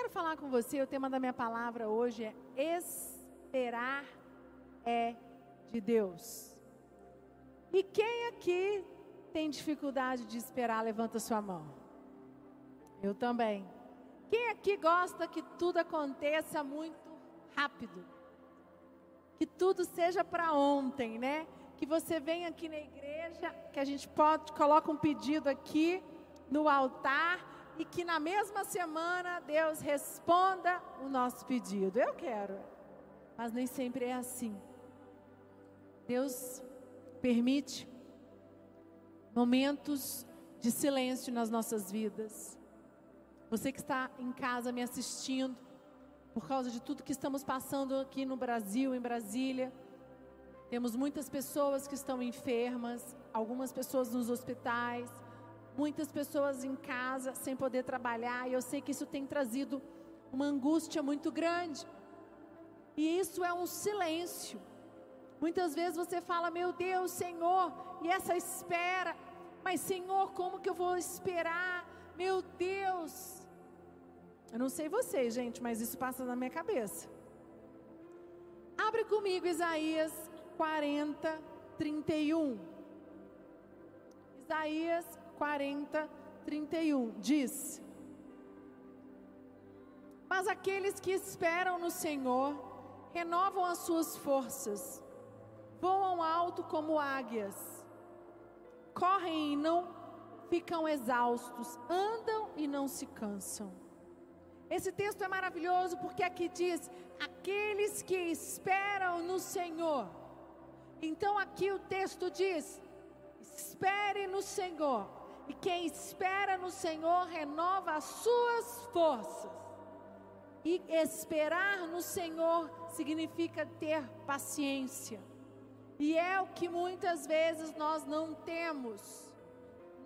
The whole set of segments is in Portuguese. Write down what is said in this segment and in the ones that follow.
quero falar com você, o tema da minha palavra hoje é esperar é de Deus. E quem aqui tem dificuldade de esperar, levanta sua mão. Eu também. Quem aqui gosta que tudo aconteça muito rápido? Que tudo seja para ontem, né? Que você venha aqui na igreja, que a gente pode coloca um pedido aqui no altar e que na mesma semana Deus responda o nosso pedido. Eu quero, mas nem sempre é assim. Deus permite momentos de silêncio nas nossas vidas. Você que está em casa me assistindo, por causa de tudo que estamos passando aqui no Brasil, em Brasília, temos muitas pessoas que estão enfermas, algumas pessoas nos hospitais, muitas pessoas em casa sem poder trabalhar, e eu sei que isso tem trazido uma angústia muito grande. E isso é um silêncio. Muitas vezes você fala, meu Deus, Senhor, e essa espera, mas Senhor, como que eu vou esperar? Meu Deus. Eu não sei vocês, gente, mas isso passa na minha cabeça. Abre comigo Isaías 40, 31. Isaías 40, 31 diz: Mas aqueles que esperam no Senhor renovam as suas forças, voam alto como águias, correm e não ficam exaustos, andam e não se cansam. Esse texto é maravilhoso porque aqui diz: aqueles que esperam no Senhor. Então aqui o texto diz: espere no Senhor e quem espera no Senhor renova as suas forças. E esperar no Senhor significa ter paciência. E é o que muitas vezes nós não temos.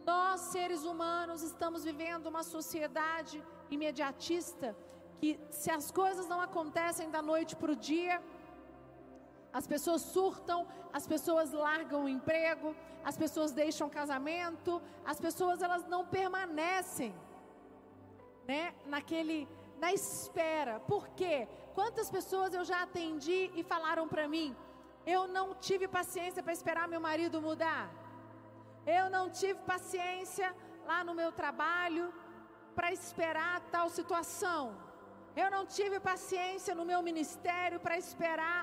Nós, seres humanos, estamos vivendo uma sociedade imediatista que, se as coisas não acontecem da noite para o dia, as pessoas surtam, as pessoas largam o emprego, as pessoas deixam casamento, as pessoas elas não permanecem, né, naquele na espera. Por quê? Quantas pessoas eu já atendi e falaram para mim: "Eu não tive paciência para esperar meu marido mudar. Eu não tive paciência lá no meu trabalho para esperar tal situação. Eu não tive paciência no meu ministério para esperar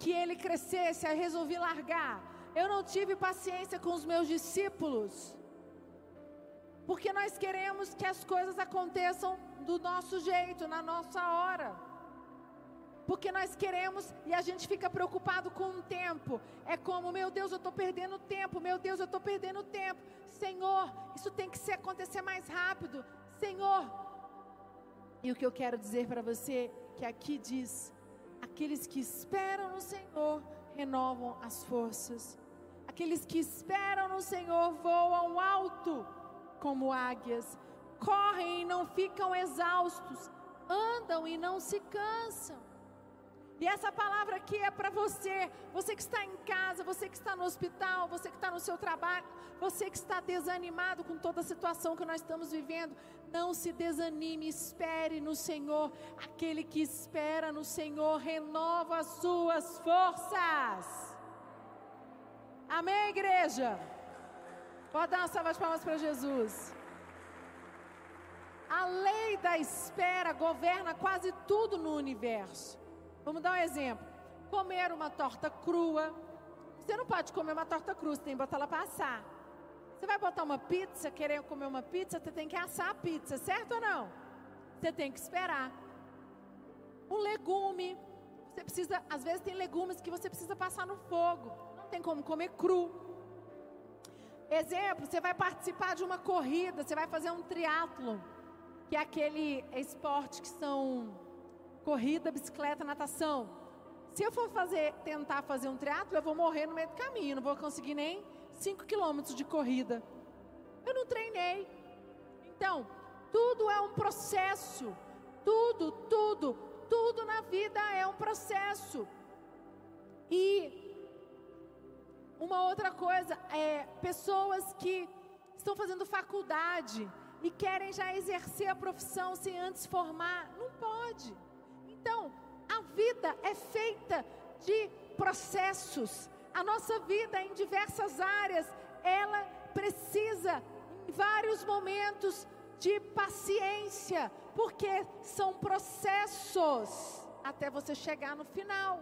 que ele crescesse, aí resolvi largar. Eu não tive paciência com os meus discípulos. Porque nós queremos que as coisas aconteçam do nosso jeito, na nossa hora. Porque nós queremos e a gente fica preocupado com o tempo. É como, meu Deus, eu estou perdendo tempo, meu Deus, eu estou perdendo tempo. Senhor, isso tem que ser, acontecer mais rápido. Senhor. E o que eu quero dizer para você, que aqui diz, Aqueles que esperam no Senhor renovam as forças. Aqueles que esperam no Senhor voam alto como águias, correm e não ficam exaustos, andam e não se cansam. E essa palavra aqui é para você, você que está em casa, você que está no hospital, você que está no seu trabalho, você que está desanimado com toda a situação que nós estamos vivendo. Não se desanime, espere no Senhor. Aquele que espera no Senhor renova as suas forças. Amém, igreja? Pode dar uma salva de palmas para Jesus. A lei da espera governa quase tudo no universo. Vamos dar um exemplo. Comer uma torta crua. Você não pode comer uma torta crua, você tem que botar ela para assar. Você vai botar uma pizza, querer comer uma pizza, você tem que assar a pizza, certo ou não? Você tem que esperar. Um legume, você precisa, às vezes tem legumes que você precisa passar no fogo. Não tem como comer cru. Exemplo, você vai participar de uma corrida, você vai fazer um triatlo, que é aquele esporte que são corrida, bicicleta, natação. Se eu for fazer, tentar fazer um triatlo, eu vou morrer no meio do caminho, não vou conseguir nem 5 quilômetros de corrida. Eu não treinei. Então, tudo é um processo. Tudo, tudo, tudo na vida é um processo. E uma outra coisa é pessoas que estão fazendo faculdade, e querem já exercer a profissão sem antes formar. Não pode. Então, a vida é feita de processos. A nossa vida em diversas áreas, ela precisa em vários momentos de paciência, porque são processos até você chegar no final.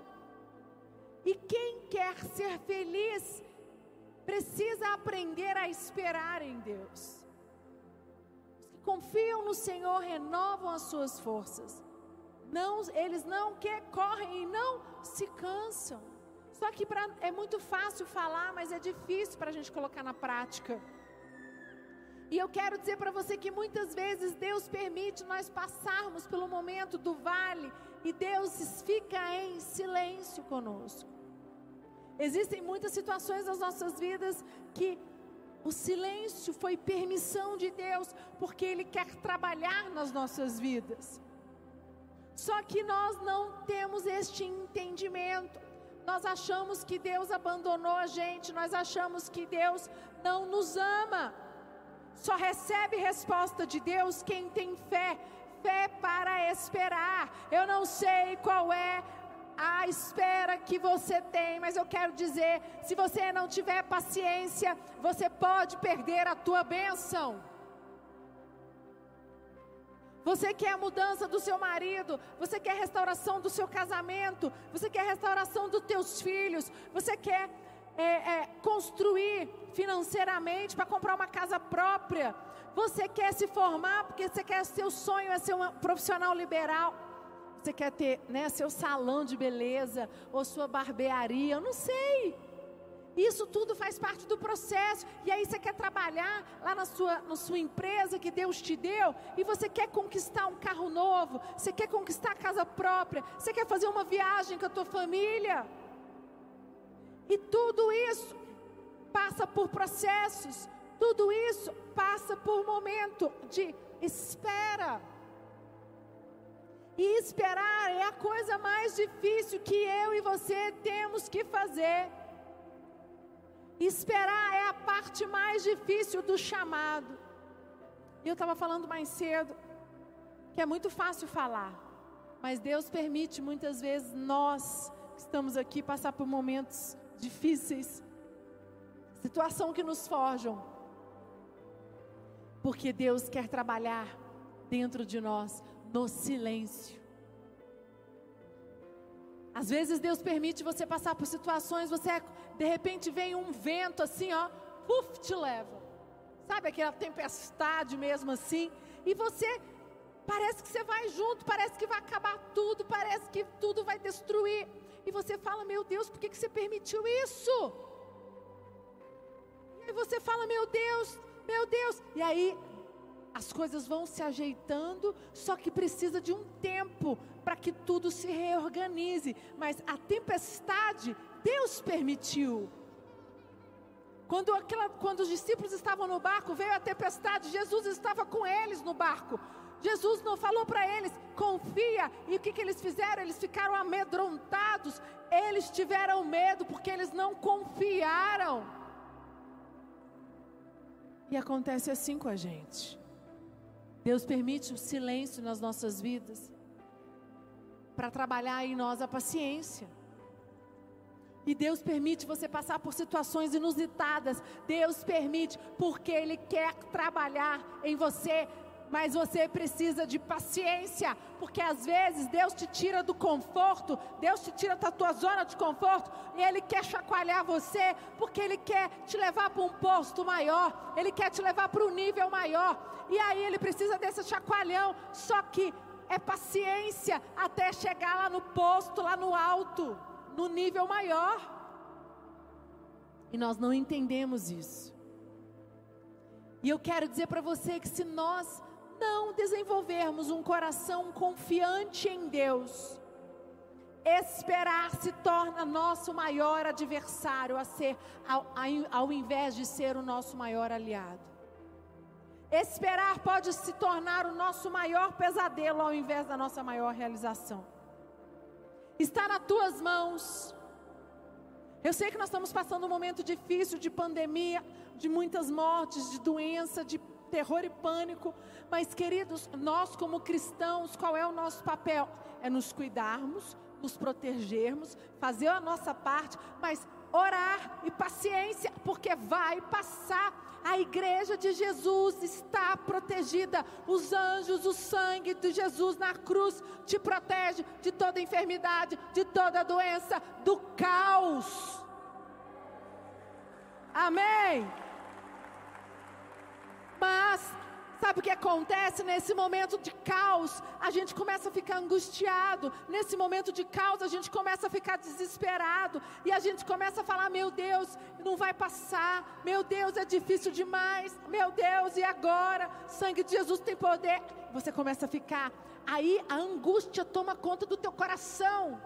E quem quer ser feliz precisa aprender a esperar em Deus. Os que confiam no Senhor renovam as suas forças. Não, eles não que correm e não se cansam. Só que pra, é muito fácil falar, mas é difícil para a gente colocar na prática. E eu quero dizer para você que muitas vezes Deus permite nós passarmos pelo momento do vale e Deus fica em silêncio conosco. Existem muitas situações nas nossas vidas que o silêncio foi permissão de Deus, porque Ele quer trabalhar nas nossas vidas. Só que nós não temos este entendimento. Nós achamos que Deus abandonou a gente, nós achamos que Deus não nos ama. Só recebe resposta de Deus quem tem fé, fé para esperar. Eu não sei qual é a espera que você tem, mas eu quero dizer, se você não tiver paciência, você pode perder a tua bênção. Você quer a mudança do seu marido, você quer a restauração do seu casamento, você quer a restauração dos teus filhos, você quer é, é, construir financeiramente para comprar uma casa própria. Você quer se formar porque você quer seu sonho é ser um profissional liberal. Você quer ter né, seu salão de beleza ou sua barbearia, eu não sei. Isso tudo faz parte do processo. E aí você quer trabalhar lá na sua, na sua empresa que Deus te deu, e você quer conquistar um carro novo, você quer conquistar a casa própria, você quer fazer uma viagem com a tua família. E tudo isso passa por processos, tudo isso passa por momento de espera. E esperar é a coisa mais difícil que eu e você temos que fazer. Esperar é a parte mais difícil do chamado. E eu estava falando mais cedo que é muito fácil falar, mas Deus permite muitas vezes nós que estamos aqui passar por momentos difíceis, situação que nos forjam, porque Deus quer trabalhar dentro de nós no silêncio. Às vezes Deus permite você passar por situações, você de repente vem um vento assim, ó, puf, te leva. Sabe aquela tempestade mesmo assim, e você parece que você vai junto, parece que vai acabar tudo, parece que tudo vai destruir. E você fala, meu Deus, por que, que você permitiu isso? E aí você fala, meu Deus, meu Deus. E aí as coisas vão se ajeitando, só que precisa de um tempo para que tudo se reorganize. Mas a tempestade, Deus permitiu. Quando, aquela, quando os discípulos estavam no barco, veio a tempestade, Jesus estava com eles no barco. Jesus não falou para eles, confia. E o que, que eles fizeram? Eles ficaram amedrontados. Eles tiveram medo porque eles não confiaram. E acontece assim com a gente. Deus permite o silêncio nas nossas vidas para trabalhar em nós a paciência. E Deus permite você passar por situações inusitadas. Deus permite porque Ele quer trabalhar em você mas você precisa de paciência, porque às vezes Deus te tira do conforto, Deus te tira da tua zona de conforto, e Ele quer chacoalhar você, porque Ele quer te levar para um posto maior, Ele quer te levar para um nível maior, e aí Ele precisa desse chacoalhão, só que é paciência até chegar lá no posto, lá no alto, no nível maior. E nós não entendemos isso. E eu quero dizer para você que se nós não desenvolvermos um coração confiante em Deus, esperar se torna nosso maior adversário a ser, ao, ao invés de ser o nosso maior aliado. Esperar pode se tornar o nosso maior pesadelo ao invés da nossa maior realização. Está nas tuas mãos. Eu sei que nós estamos passando um momento difícil de pandemia, de muitas mortes, de doença, de terror e pânico. Mas, queridos, nós como cristãos, qual é o nosso papel? É nos cuidarmos, nos protegermos, fazer a nossa parte, mas orar e paciência, porque vai passar. A igreja de Jesus está protegida. Os anjos, o sangue de Jesus na cruz te protege de toda enfermidade, de toda doença, do caos. Amém. Mas Sabe o que acontece nesse momento de caos? A gente começa a ficar angustiado. Nesse momento de caos, a gente começa a ficar desesperado. E a gente começa a falar: Meu Deus, não vai passar. Meu Deus, é difícil demais. Meu Deus, e agora? Sangue de Jesus tem poder. Você começa a ficar. Aí a angústia toma conta do teu coração.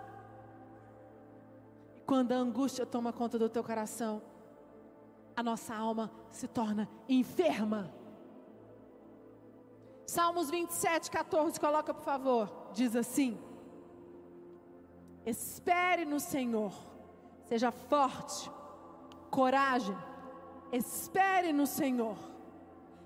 E quando a angústia toma conta do teu coração, a nossa alma se torna enferma. Salmos 27, 14, coloca por favor. Diz assim: Espere no Senhor, seja forte, coragem, espere no Senhor.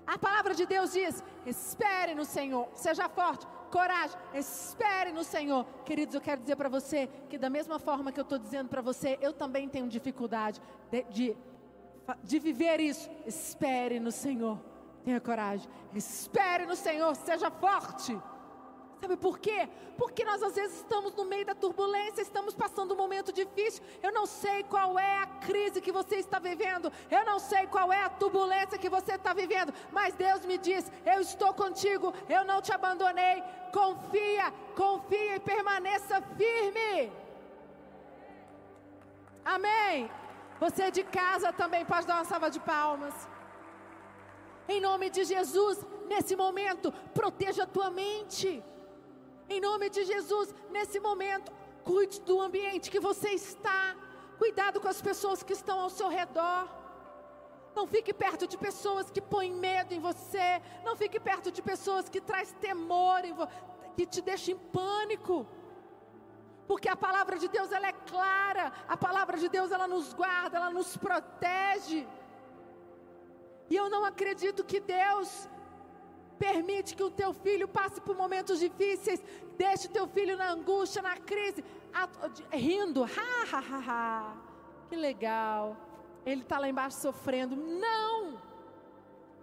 A palavra de Deus diz: espere no Senhor, seja forte, coragem, espere no Senhor. Queridos, eu quero dizer para você que, da mesma forma que eu estou dizendo para você, eu também tenho dificuldade de, de, de viver isso. Espere no Senhor. Tenha coragem. Espere no Senhor, seja forte. Sabe por quê? Porque nós às vezes estamos no meio da turbulência, estamos passando um momento difícil. Eu não sei qual é a crise que você está vivendo, eu não sei qual é a turbulência que você está vivendo, mas Deus me diz: Eu estou contigo, eu não te abandonei. Confia, confia e permaneça firme. Amém. Você de casa também pode dar uma salva de palmas. Em nome de Jesus, nesse momento, proteja a tua mente. Em nome de Jesus, nesse momento, cuide do ambiente que você está. Cuidado com as pessoas que estão ao seu redor. Não fique perto de pessoas que põem medo em você. Não fique perto de pessoas que traz temor, que te deixam em pânico. Porque a palavra de Deus ela é clara. A palavra de Deus ela nos guarda, ela nos protege. E eu não acredito que Deus permite que o teu filho passe por momentos difíceis, deixe o teu filho na angústia, na crise, rindo, ha, ha, ha, ha. que legal, ele está lá embaixo sofrendo. Não!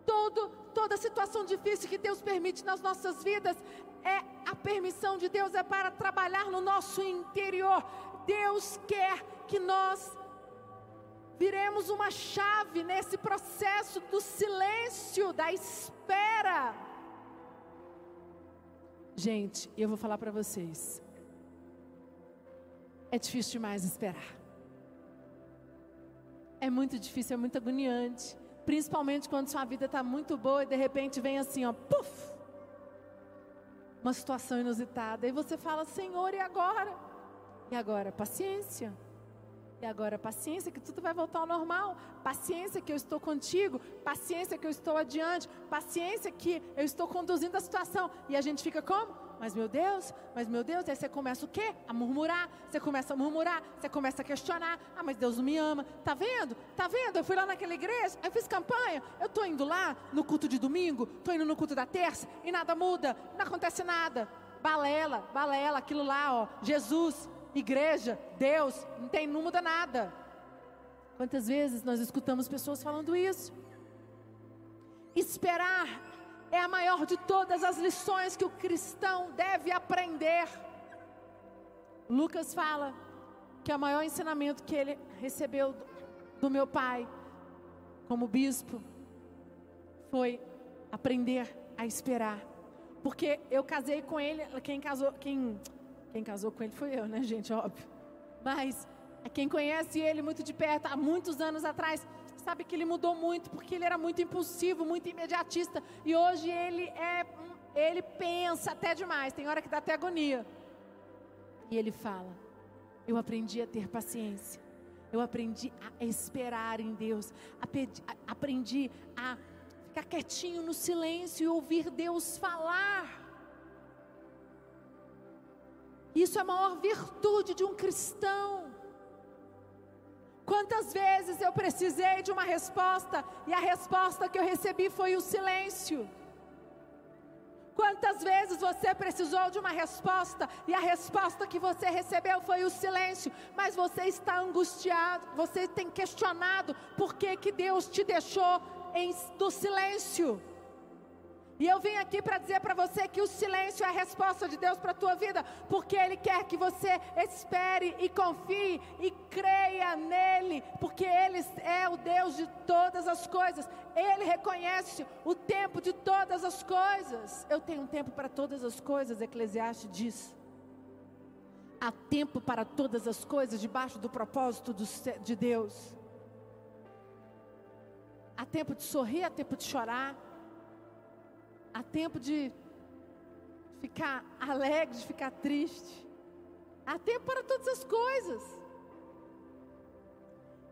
Todo, toda situação difícil que Deus permite nas nossas vidas, é a permissão de Deus é para trabalhar no nosso interior. Deus quer que nós viremos uma chave nesse processo do silêncio, da espera. Gente, eu vou falar para vocês. É difícil demais esperar. É muito difícil, é muito agoniante. Principalmente quando sua vida está muito boa e de repente vem assim, ó, puf! Uma situação inusitada. E você fala, Senhor, e agora? E agora? Paciência. E agora, paciência que tudo vai voltar ao normal. Paciência que eu estou contigo. Paciência que eu estou adiante. Paciência que eu estou conduzindo a situação. E a gente fica como? Mas meu Deus, mas meu Deus, aí você começa o quê? A murmurar. Você começa a murmurar, você começa a questionar. Ah, mas Deus não me ama. Tá vendo? Tá vendo? Eu fui lá naquela igreja, eu fiz campanha. Eu tô indo lá no culto de domingo, tô indo no culto da terça e nada muda, não acontece nada. Balela, balela, aquilo lá, ó. Jesus, igreja, Deus, não tem, não muda nada. Quantas vezes nós escutamos pessoas falando isso? Esperar é a maior de todas as lições que o cristão deve aprender. Lucas fala que o maior ensinamento que ele recebeu do meu pai, como bispo, foi aprender a esperar. Porque eu casei com ele, quem casou, quem quem casou com ele foi eu, né, gente? Óbvio. Mas quem conhece ele muito de perto, há muitos anos atrás, sabe que ele mudou muito, porque ele era muito impulsivo, muito imediatista. E hoje ele é. Ele pensa até demais, tem hora que dá até agonia. E ele fala: Eu aprendi a ter paciência. Eu aprendi a esperar em Deus. Aprendi a ficar quietinho no silêncio e ouvir Deus falar. Isso é a maior virtude de um cristão. Quantas vezes eu precisei de uma resposta e a resposta que eu recebi foi o silêncio? Quantas vezes você precisou de uma resposta e a resposta que você recebeu foi o silêncio, mas você está angustiado, você tem questionado por que, que Deus te deixou em, do silêncio? E eu vim aqui para dizer para você que o silêncio é a resposta de Deus para a tua vida, porque Ele quer que você espere e confie e creia nele, porque Ele é o Deus de todas as coisas, Ele reconhece o tempo de todas as coisas. Eu tenho um tempo para todas as coisas, Eclesiastes diz. Há tempo para todas as coisas debaixo do propósito do, de Deus. Há tempo de sorrir, há tempo de chorar Há tempo de ficar alegre, de ficar triste. Há tempo para todas as coisas.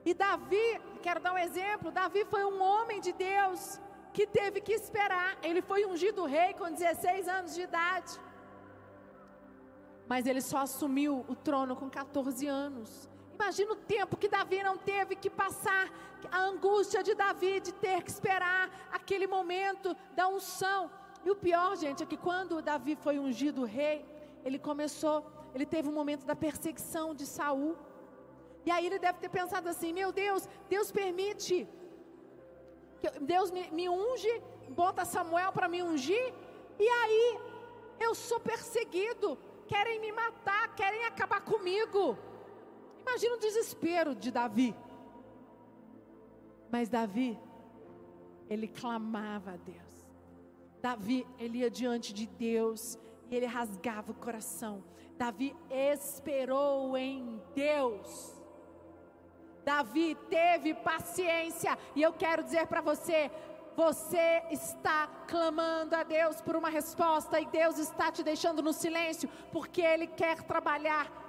E Davi, quero dar um exemplo: Davi foi um homem de Deus que teve que esperar. Ele foi ungido rei com 16 anos de idade. Mas ele só assumiu o trono com 14 anos. Imagina o tempo que Davi não teve que passar, a angústia de Davi de ter que esperar aquele momento da unção. E o pior, gente, é que quando Davi foi ungido rei, ele começou, ele teve um momento da perseguição de Saul. E aí ele deve ter pensado assim: meu Deus, Deus permite, Deus me, me unge, bota Samuel para me ungir, e aí eu sou perseguido, querem me matar, querem acabar comigo. Imagina o desespero de Davi. Mas Davi, ele clamava a Deus. Davi, ele ia diante de Deus e ele rasgava o coração. Davi esperou em Deus. Davi teve paciência, e eu quero dizer para você: você está clamando a Deus por uma resposta e Deus está te deixando no silêncio, porque Ele quer trabalhar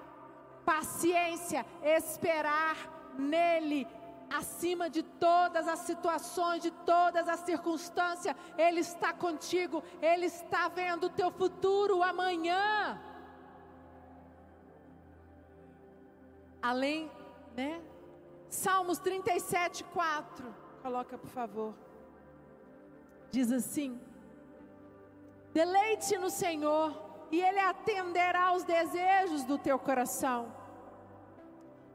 paciência, esperar nele, acima de todas as situações, de todas as circunstâncias, Ele está contigo, Ele está vendo o teu futuro amanhã. Além, né? Salmos 37, 4. Coloca, por favor. Diz assim: Deleite no Senhor, e Ele atenderá aos desejos do teu coração.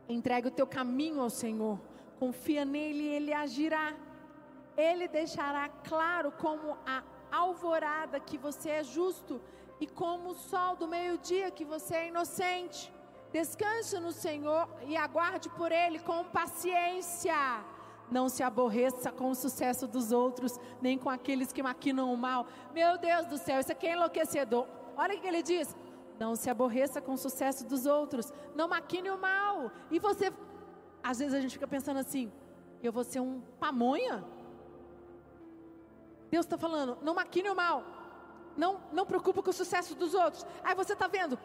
Entregue o teu caminho ao Senhor confia nele e ele agirá. Ele deixará claro como a alvorada que você é justo e como o sol do meio-dia que você é inocente. Descanse no Senhor e aguarde por Ele com paciência. Não se aborreça com o sucesso dos outros, nem com aqueles que maquinam o mal. Meu Deus do céu, isso aqui é enlouquecedor. Olha o que ele diz: Não se aborreça com o sucesso dos outros, não maquine o mal. E você às vezes a gente fica pensando assim: eu vou ser um pamonha? Deus está falando, não maquine o mal, não, não preocupe com o sucesso dos outros. Aí você está vendo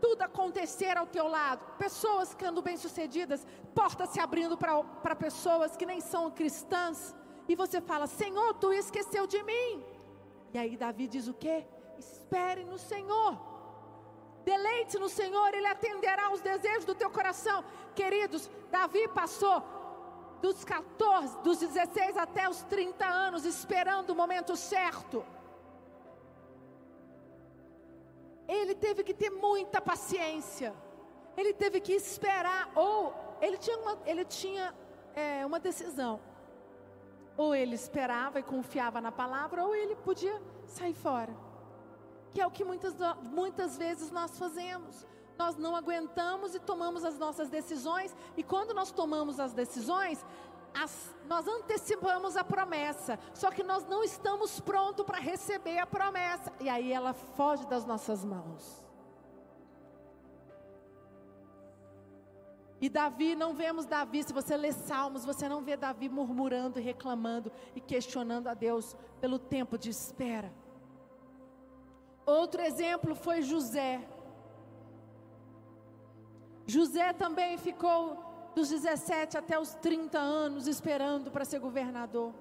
tudo acontecer ao teu lado, pessoas ficando bem-sucedidas, portas se abrindo para pessoas que nem são cristãs, e você fala: Senhor, tu esqueceu de mim. E aí Davi diz o quê? Espere no Senhor. Deleite no Senhor, Ele atenderá os desejos do teu coração. Queridos, Davi passou dos 14, dos 16 até os 30 anos esperando o momento certo. Ele teve que ter muita paciência. Ele teve que esperar, ou ele tinha uma, ele tinha, é, uma decisão. Ou ele esperava e confiava na palavra, ou ele podia sair fora que é o que muitas, muitas vezes nós fazemos. Nós não aguentamos e tomamos as nossas decisões, e quando nós tomamos as decisões, as, nós antecipamos a promessa, só que nós não estamos prontos para receber a promessa, e aí ela foge das nossas mãos. E Davi, não vemos Davi, se você lê Salmos, você não vê Davi murmurando, reclamando e questionando a Deus pelo tempo de espera. Outro exemplo foi José. José também ficou dos 17 até os 30 anos esperando para ser governador.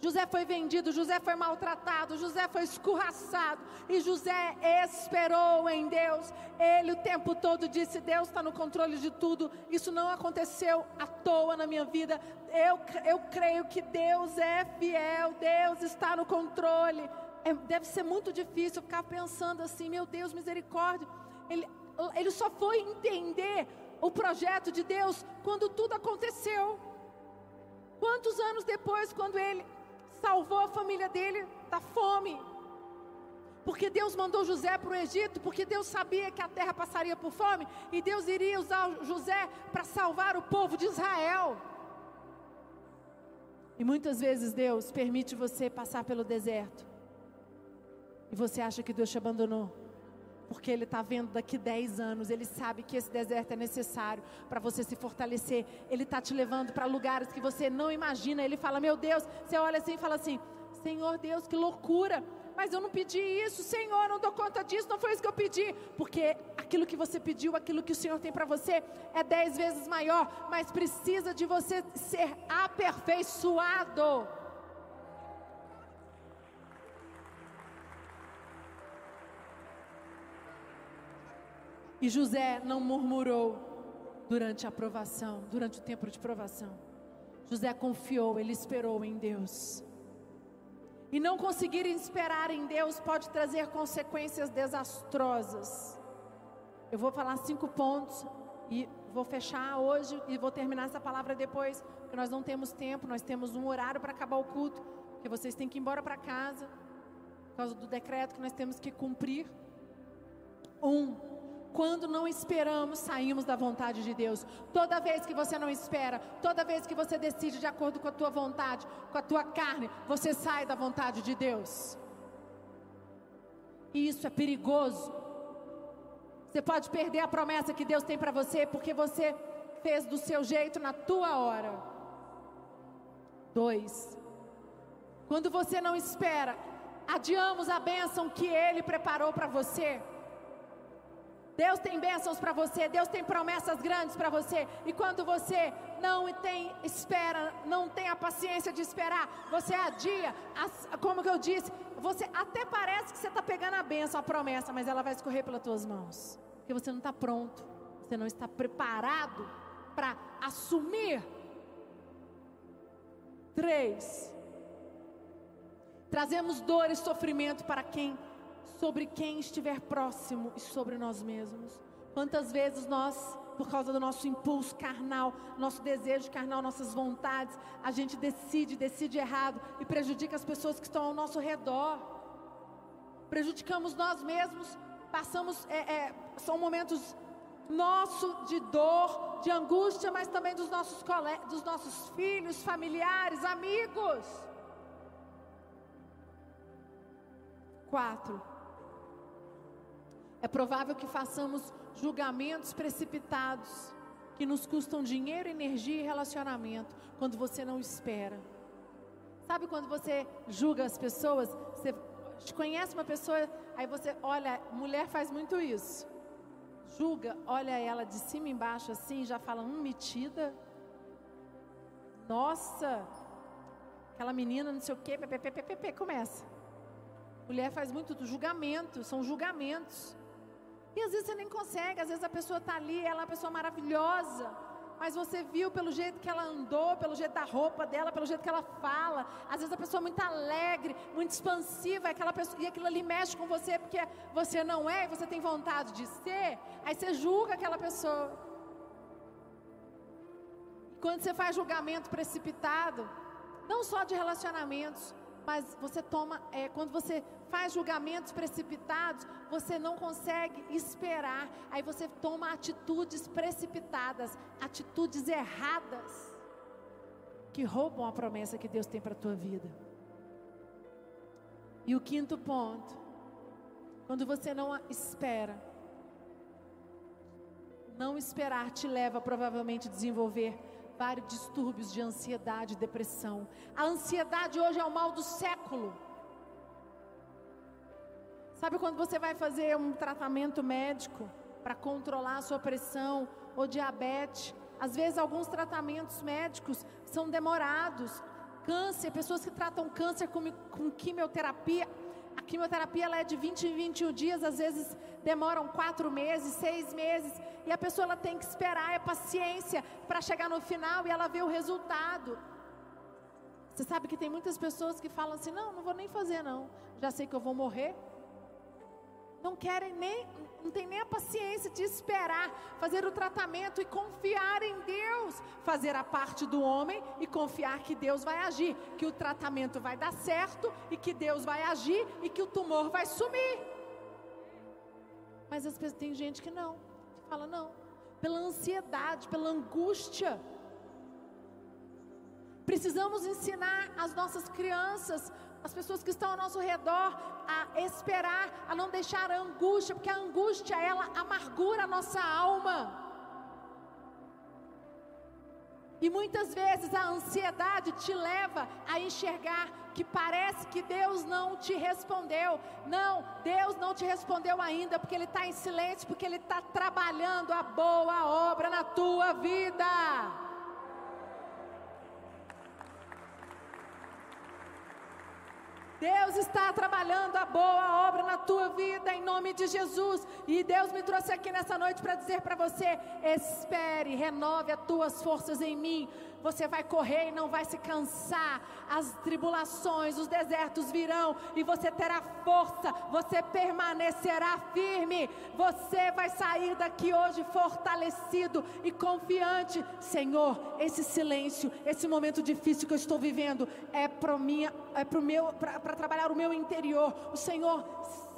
José foi vendido, José foi maltratado, José foi escorraçado, e José esperou em Deus. Ele o tempo todo disse: Deus está no controle de tudo. Isso não aconteceu à toa na minha vida. Eu, eu creio que Deus é fiel, Deus está no controle. É, deve ser muito difícil ficar pensando assim: meu Deus, misericórdia. Ele, ele só foi entender o projeto de Deus quando tudo aconteceu. Quantos anos depois, quando ele salvou a família dele da fome. Porque Deus mandou José para o Egito, porque Deus sabia que a terra passaria por fome, e Deus iria usar José para salvar o povo de Israel. E muitas vezes Deus permite você passar pelo deserto, e você acha que Deus te abandonou porque Ele está vendo daqui 10 anos, Ele sabe que esse deserto é necessário para você se fortalecer. Ele está te levando para lugares que você não imagina. Ele fala: Meu Deus, você olha assim e fala assim: Senhor Deus, que loucura. Mas eu não pedi isso, Senhor, não dou conta disso, não foi isso que eu pedi. Porque aquilo que você pediu, aquilo que o Senhor tem para você, é dez vezes maior, mas precisa de você ser aperfeiçoado. E José não murmurou durante a provação, durante o tempo de provação. José confiou, ele esperou em Deus. E não conseguir esperar em Deus pode trazer consequências desastrosas. Eu vou falar cinco pontos e vou fechar hoje e vou terminar essa palavra depois, porque nós não temos tempo, nós temos um horário para acabar o culto, que vocês têm que ir embora para casa, por causa do decreto que nós temos que cumprir. Um, quando não esperamos, saímos da vontade de Deus. Toda vez que você não espera, toda vez que você decide de acordo com a tua vontade, com a tua carne, você sai da vontade de Deus. E isso é perigoso. Você pode perder a promessa que Deus tem para você porque você fez do seu jeito na tua hora. Dois. Quando você não espera, adiamos a bênção que Ele preparou para você. Deus tem bênçãos para você, Deus tem promessas grandes para você. E quando você não tem espera, não tem a paciência de esperar, você adia, como que eu disse, você até parece que você está pegando a bênção, a promessa, mas ela vai escorrer pelas tuas mãos. Porque você não está pronto, você não está preparado para assumir. Três. Trazemos dor e sofrimento para quem sobre quem estiver próximo e sobre nós mesmos. Quantas vezes nós, por causa do nosso impulso carnal, nosso desejo carnal, nossas vontades, a gente decide, decide errado e prejudica as pessoas que estão ao nosso redor. Prejudicamos nós mesmos, passamos, é, é, são momentos nosso de dor, de angústia, mas também dos nossos colegas, dos nossos filhos, familiares, amigos. Quatro, é provável que façamos julgamentos precipitados, que nos custam dinheiro, energia e relacionamento, quando você não espera. Sabe quando você julga as pessoas? Você conhece uma pessoa, aí você olha, mulher faz muito isso. Julga, olha ela de cima embaixo assim, já fala, hum, metida. Nossa, aquela menina, não sei o quê, ppp, começa. Mulher faz muito julgamento, são julgamentos. E às vezes você nem consegue, às vezes a pessoa está ali, ela é uma pessoa maravilhosa, mas você viu pelo jeito que ela andou, pelo jeito da roupa dela, pelo jeito que ela fala. Às vezes a pessoa é muito alegre, muito expansiva, aquela pessoa, e aquilo ali mexe com você porque você não é e você tem vontade de ser. Aí você julga aquela pessoa. Quando você faz julgamento precipitado, não só de relacionamentos, mas você toma, é, quando você faz julgamentos precipitados, você não consegue esperar, aí você toma atitudes precipitadas, atitudes erradas, que roubam a promessa que Deus tem para a tua vida. E o quinto ponto, quando você não espera, não esperar te leva provavelmente a desenvolver vários distúrbios de ansiedade e depressão. A ansiedade hoje é o mal do século. Sabe quando você vai fazer um tratamento médico para controlar a sua pressão ou diabetes? Às vezes alguns tratamentos médicos são demorados, câncer, pessoas que tratam câncer com, com quimioterapia. A quimioterapia ela é de 20 em 21 dias, às vezes demoram quatro meses, seis meses, e a pessoa ela tem que esperar, é paciência para chegar no final e ela vê o resultado. Você sabe que tem muitas pessoas que falam assim: não, não vou nem fazer, não, já sei que eu vou morrer. Não querem nem, não tem nem a paciência de esperar, fazer o tratamento e confiar em Deus, fazer a parte do homem e confiar que Deus vai agir, que o tratamento vai dar certo e que Deus vai agir e que o tumor vai sumir. Mas as pessoas tem gente que não, que fala não, pela ansiedade, pela angústia. Precisamos ensinar as nossas crianças as pessoas que estão ao nosso redor a esperar, a não deixar a angústia, porque a angústia ela amargura a nossa alma. E muitas vezes a ansiedade te leva a enxergar que parece que Deus não te respondeu. Não, Deus não te respondeu ainda, porque Ele está em silêncio, porque Ele está trabalhando a boa obra na tua vida. Deus está trabalhando a boa obra na tua vida em nome de Jesus. E Deus me trouxe aqui nessa noite para dizer para você: espere, renove as tuas forças em mim. Você vai correr e não vai se cansar. As tribulações, os desertos virão e você terá força. Você permanecerá firme. Você vai sair daqui hoje fortalecido e confiante. Senhor, esse silêncio, esse momento difícil que eu estou vivendo é para é o meu, para trabalhar o meu interior. O Senhor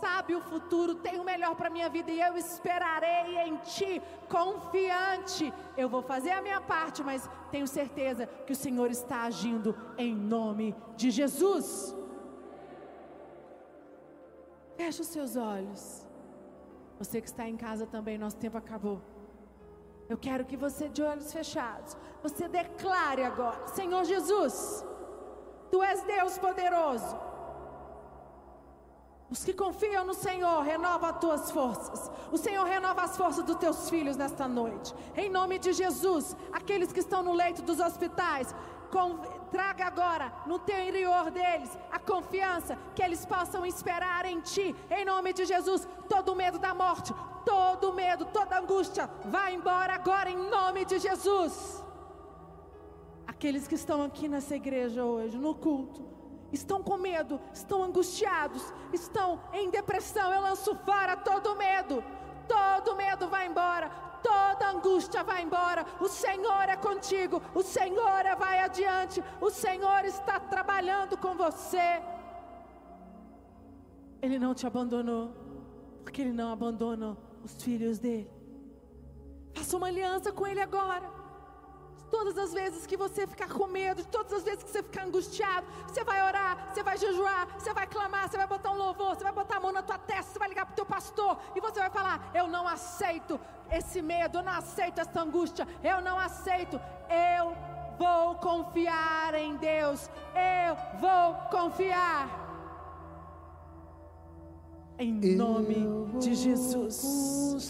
sabe o futuro, tem o melhor para minha vida e eu esperarei em Ti, confiante. Eu vou fazer a minha parte, mas tenho certeza que o Senhor está agindo em nome de Jesus. Feche os seus olhos. Você que está em casa também, nosso tempo acabou. Eu quero que você, de olhos fechados, você declare agora: Senhor Jesus, Tu és Deus poderoso. Os que confiam no Senhor, renova as tuas forças. O Senhor renova as forças dos teus filhos nesta noite. Em nome de Jesus, aqueles que estão no leito dos hospitais, com, traga agora no teu interior deles a confiança que eles possam esperar em Ti. Em nome de Jesus, todo medo da morte, todo medo, toda angústia, vai embora agora em nome de Jesus. Aqueles que estão aqui nessa igreja hoje, no culto, estão com medo, estão angustiados, estão em depressão. Eu lanço fora todo medo, todo medo vai embora, toda angústia vai embora. O Senhor é contigo, o Senhor é vai adiante, o Senhor está trabalhando com você. Ele não te abandonou, porque Ele não abandona os filhos dele. Faça uma aliança com Ele agora. Todas as vezes que você ficar com medo, todas as vezes que você ficar angustiado, você vai orar, você vai jejuar, você vai clamar, você vai botar um louvor, você vai botar a mão na tua testa, você vai ligar para o teu pastor e você vai falar: Eu não aceito esse medo, eu não aceito essa angústia, eu não aceito, eu vou confiar em Deus, eu vou confiar. Em nome de Jesus.